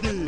que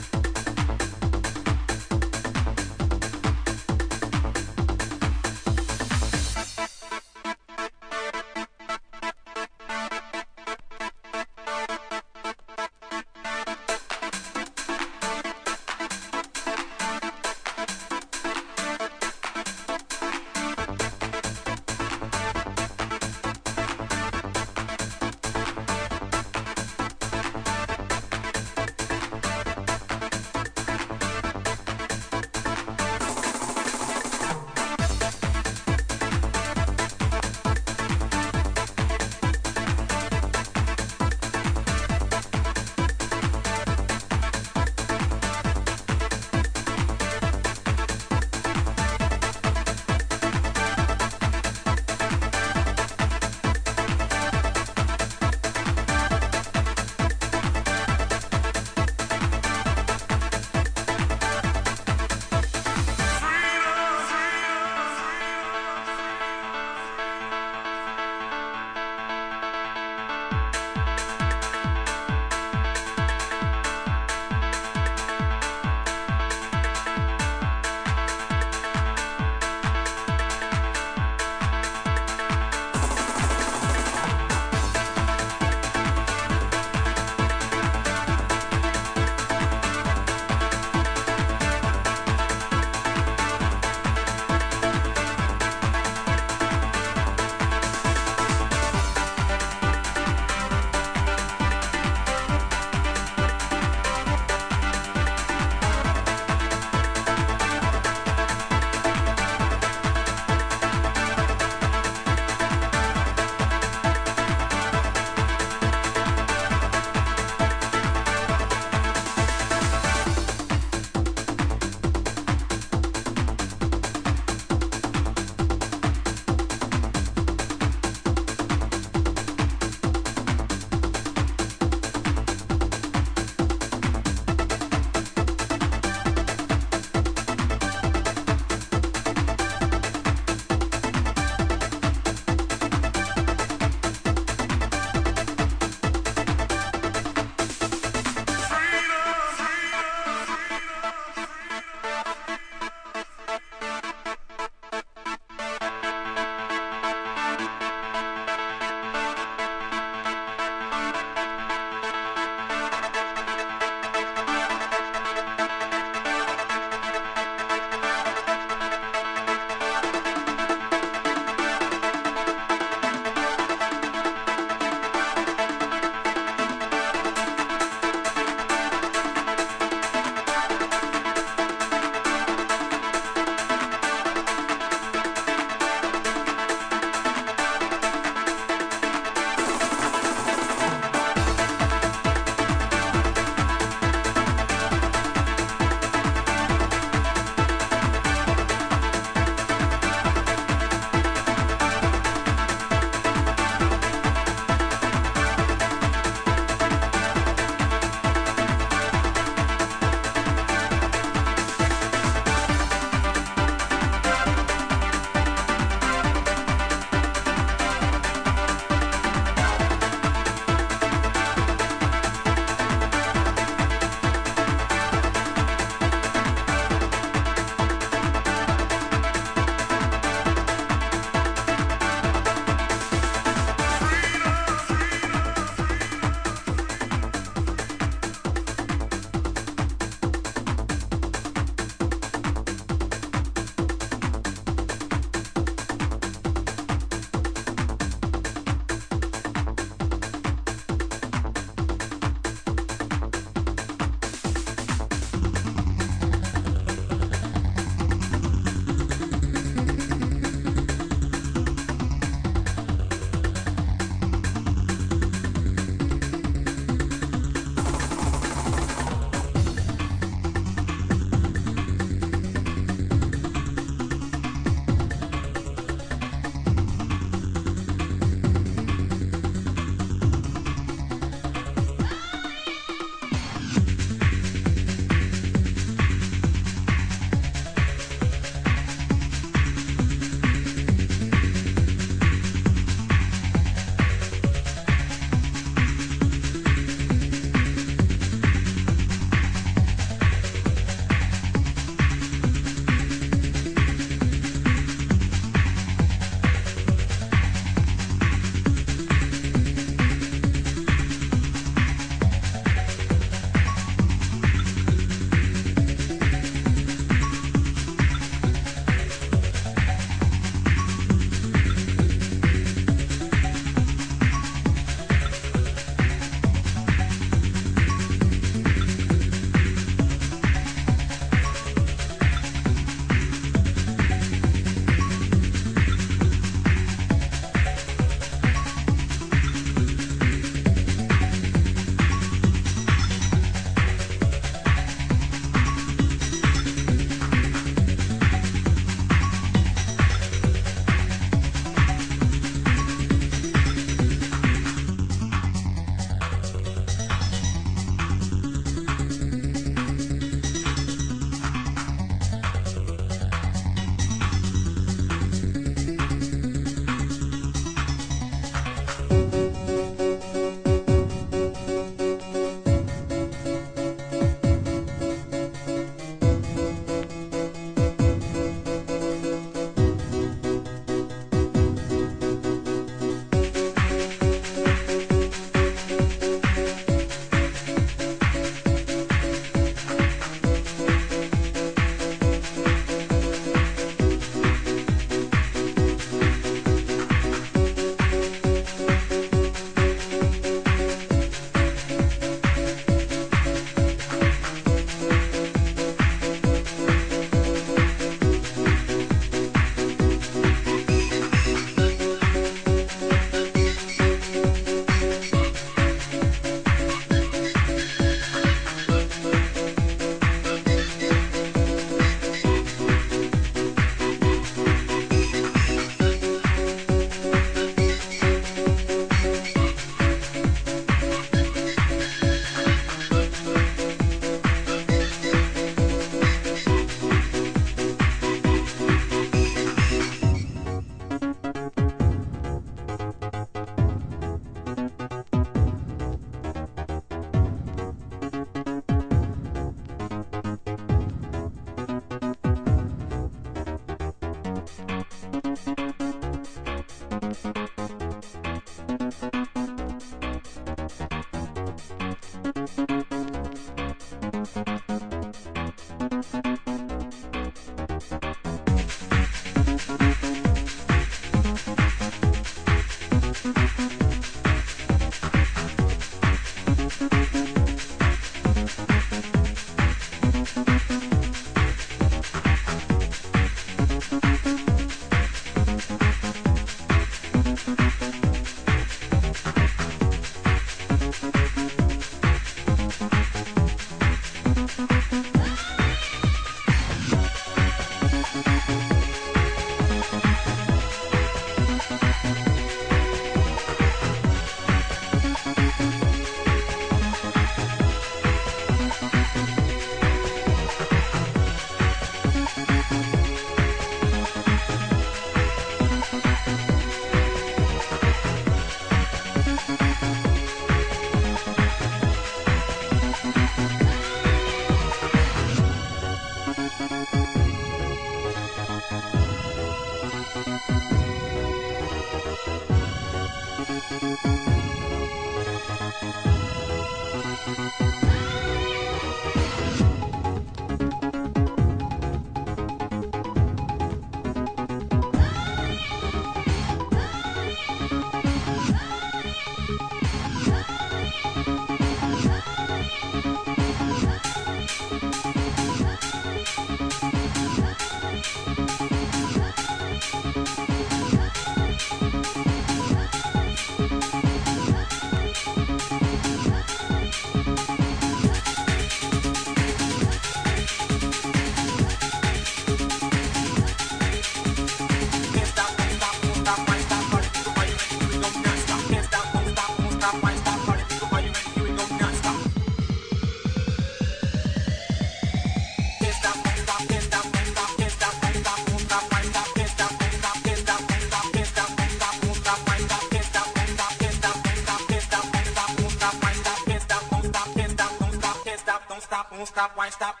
don't stop, why stop?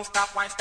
won't stop, why stop?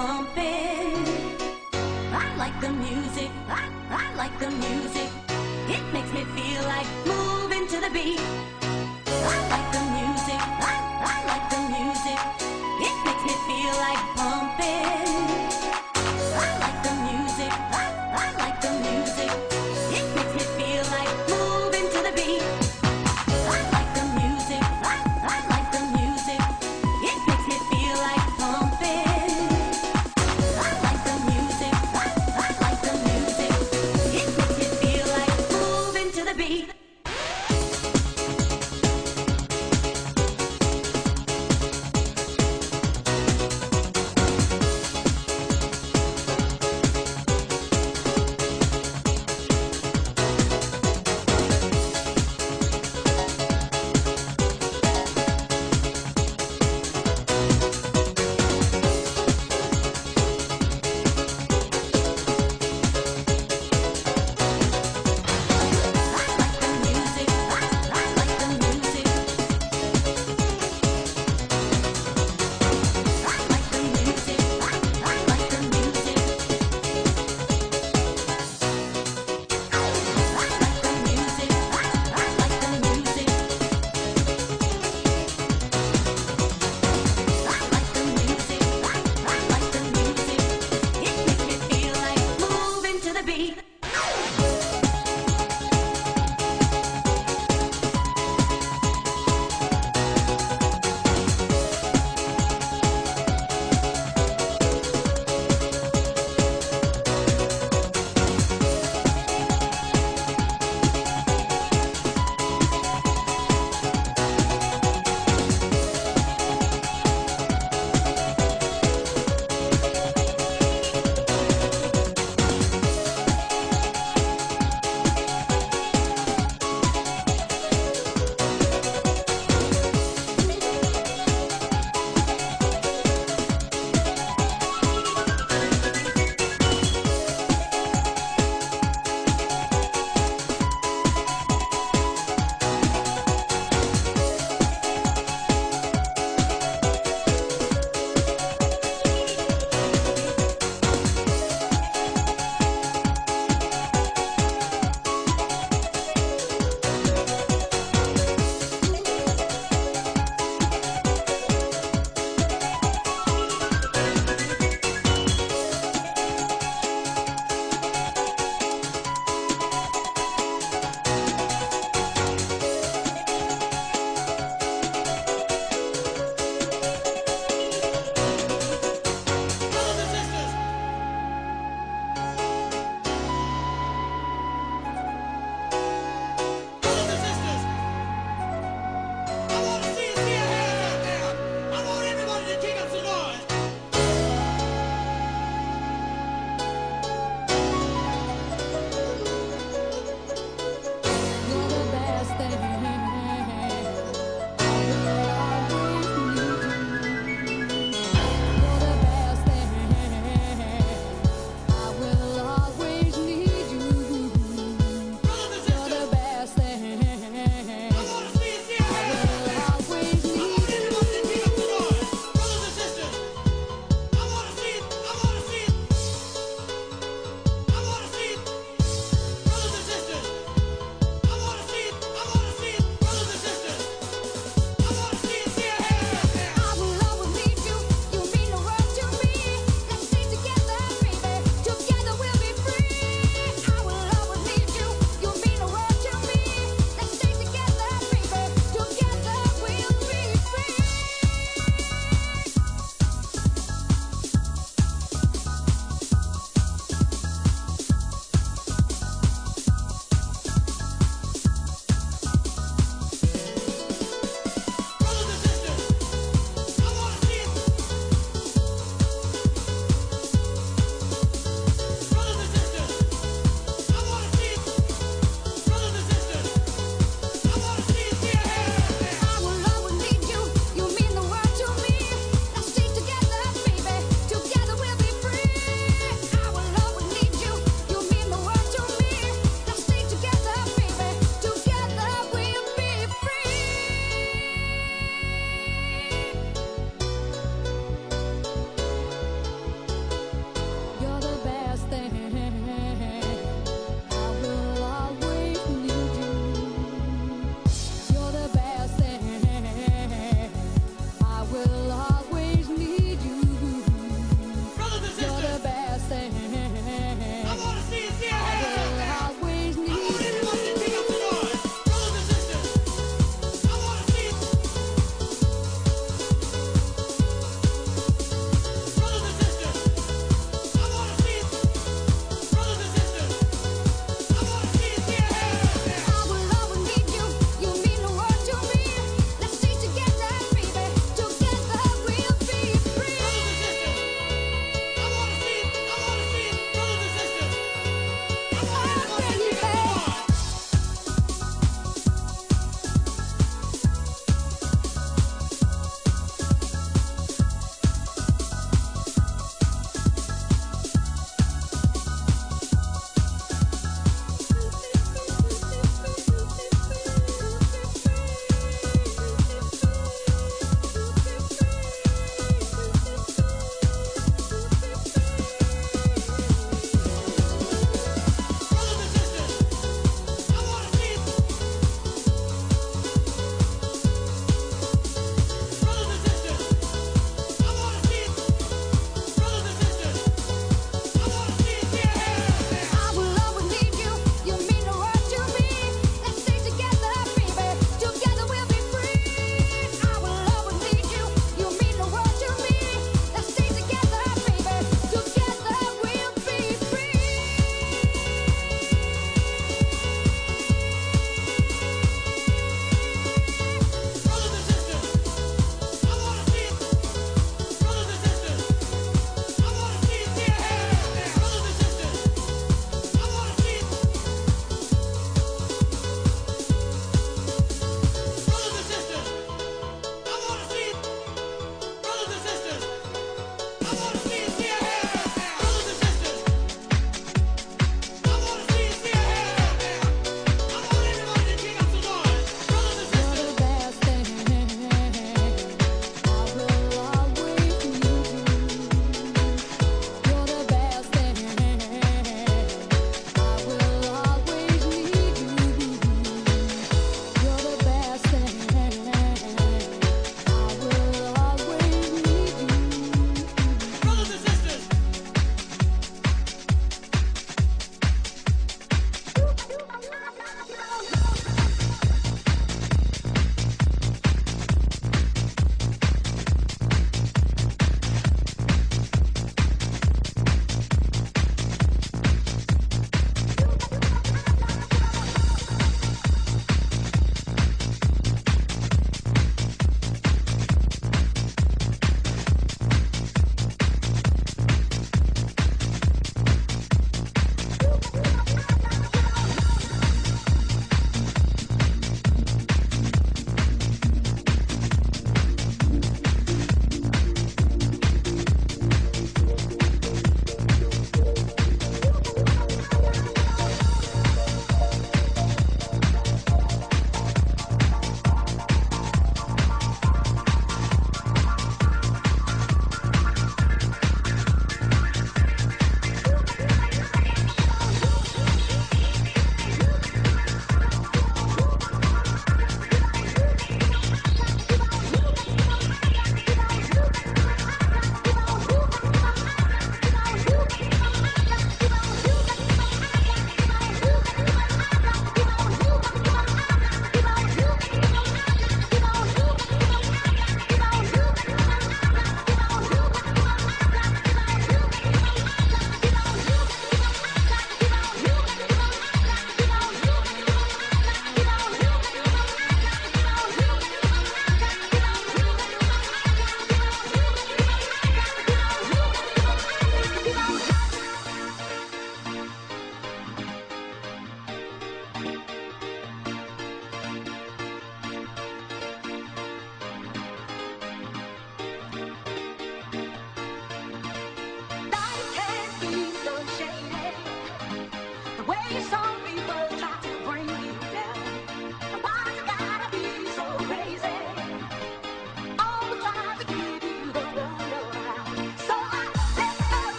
pumping. I like the music, I, I like the music. It makes me feel like moving to the beat.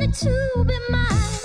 wanted to be mine.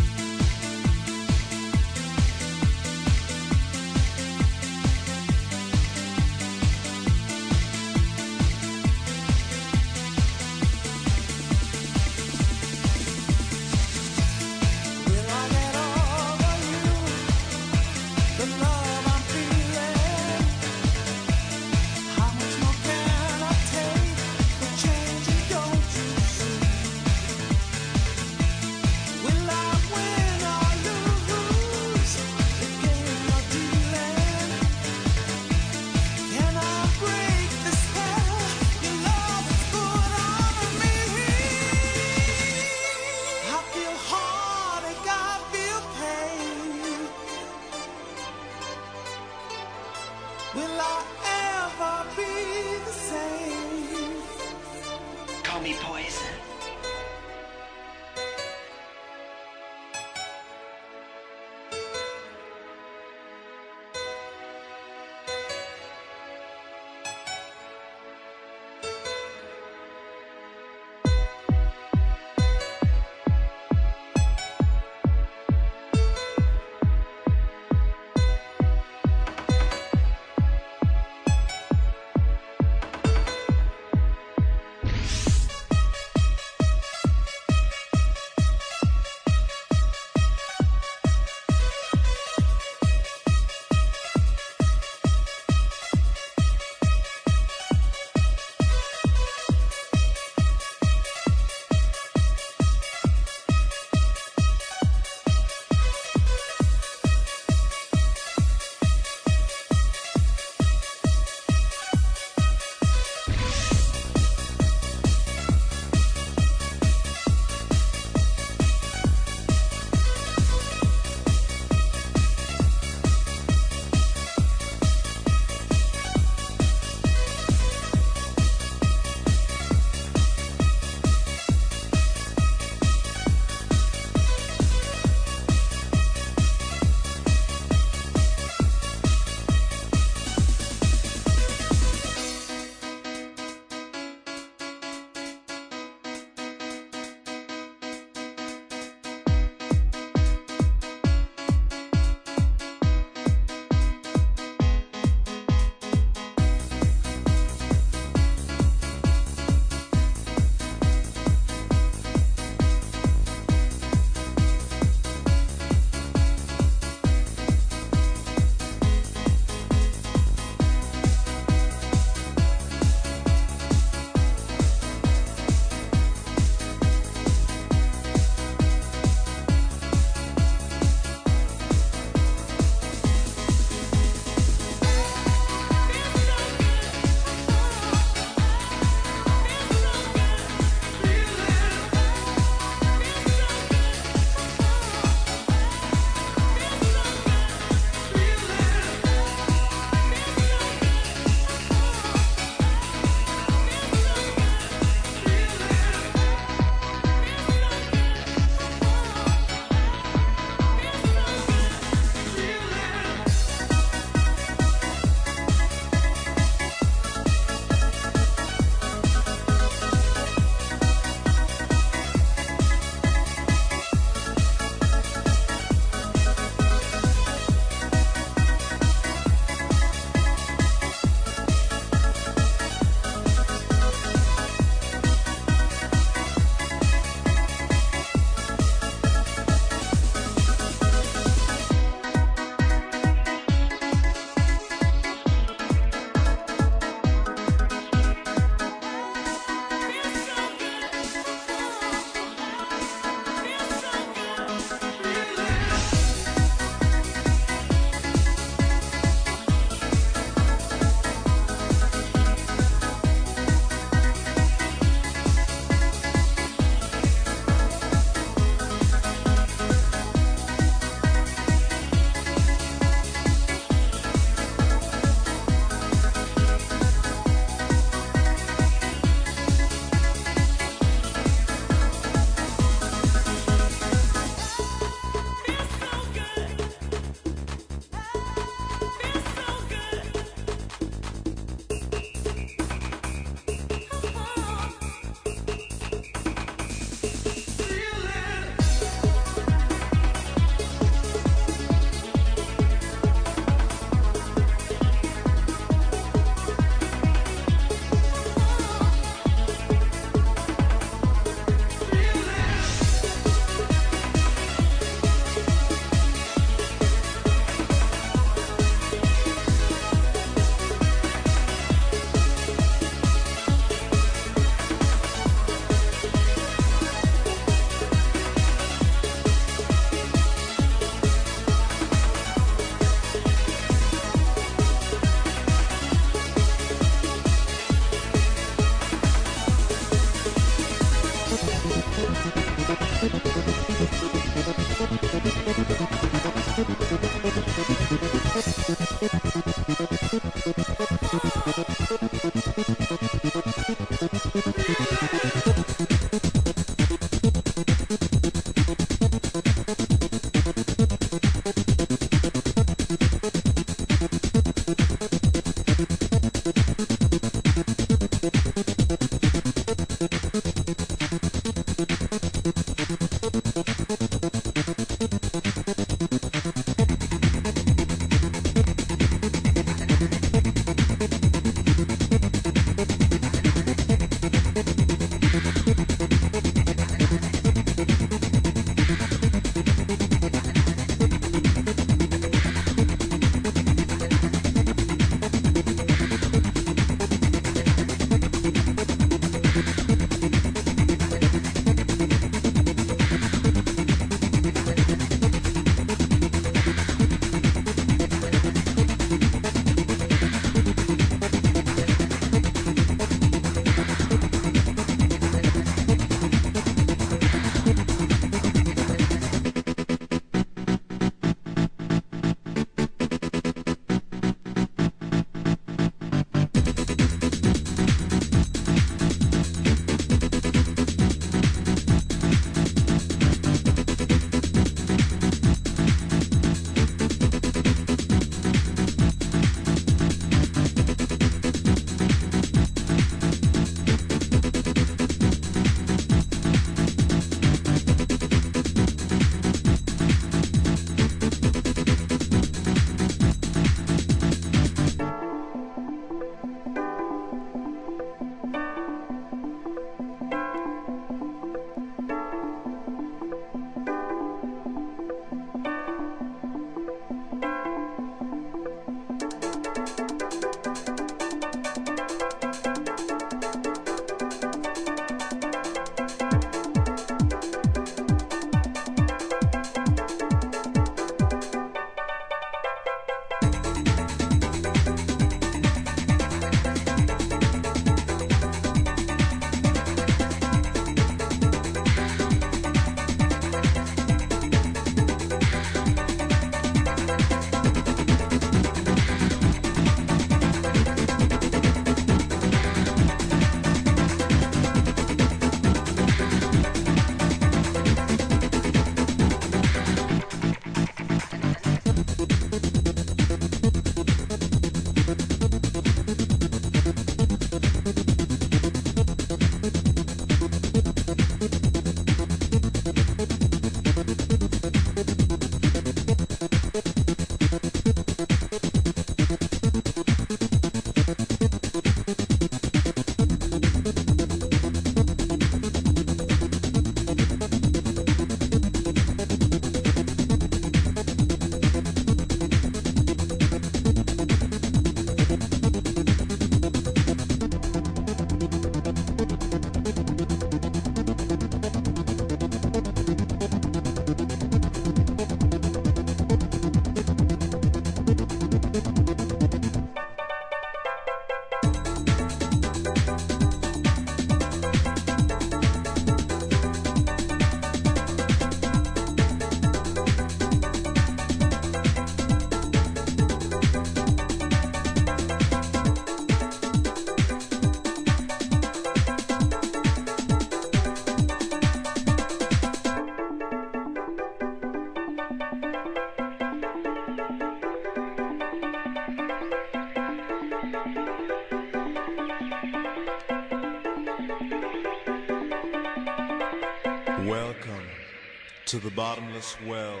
To the bottomless well,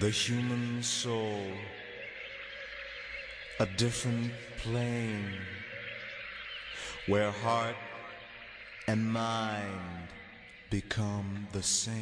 the human soul, a different plane where heart and mind become the same.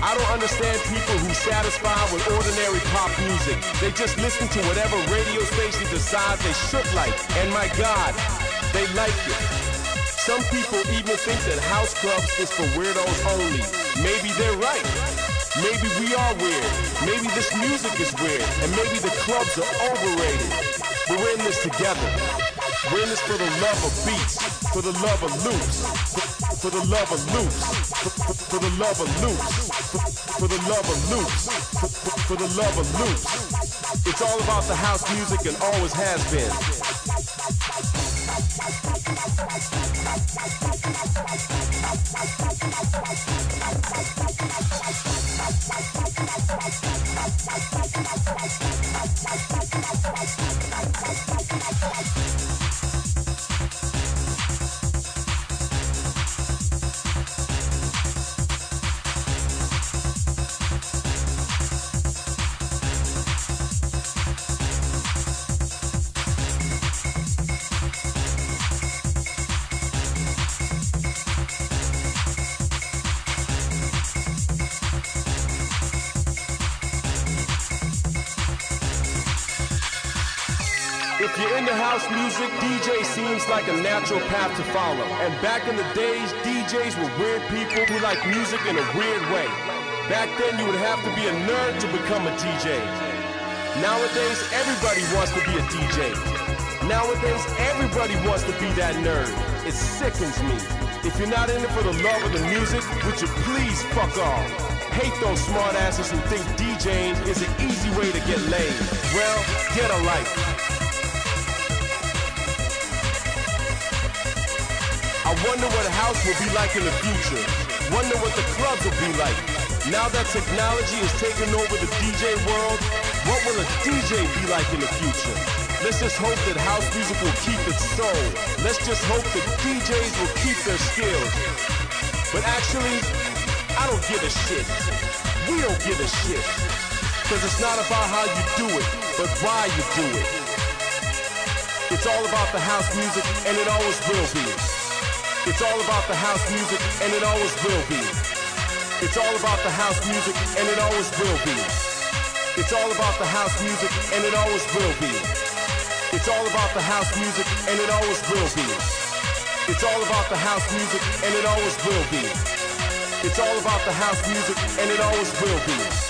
I don't understand people who satisfy with ordinary pop music. They just listen to whatever radio station decides they should like. And my God, they like it. Some people even think that house clubs is for weirdos only. Maybe they're right. Maybe we are weird. Maybe this music is weird. And maybe the clubs are overrated. But we're in this together. We're in this for the love of beats, for the love of loops, for, for the love of loops, for, for, for the love of loops, for, the love of loops, for, for, for the love of loops. It's all about the house music and always has been. Like a natural path to follow. And back in the days, DJs were weird people who like music in a weird way. Back then, you would have to be a nerd to become a DJ. Nowadays, everybody wants to be a DJ. Nowadays, everybody wants to be that nerd. It sickens me. If you're not in it for the love of the music, would you please fuck off? Hate those smartasses who think DJing is an easy way to get laid. Well, get a life. Wonder what a house will be like in the future. Wonder what the clubs will be like. Now that technology is taking over the DJ world, what will a DJ be like in the future? Let's just hope that house music will keep its soul. Let's just hope that DJs will keep their skills. But actually, I don't give a shit. We don't give a shit. Cause it's not about how you do it, but why you do it. It's all about the house music, and it always will be. It's all about the house music, and it always will be. It's all about the house music, and it always will be. It's all about the house music, and it always will be. It's all about the house music, and it always will be. It's all about the house music, and it always will be. It's all about the house music, and it always will be.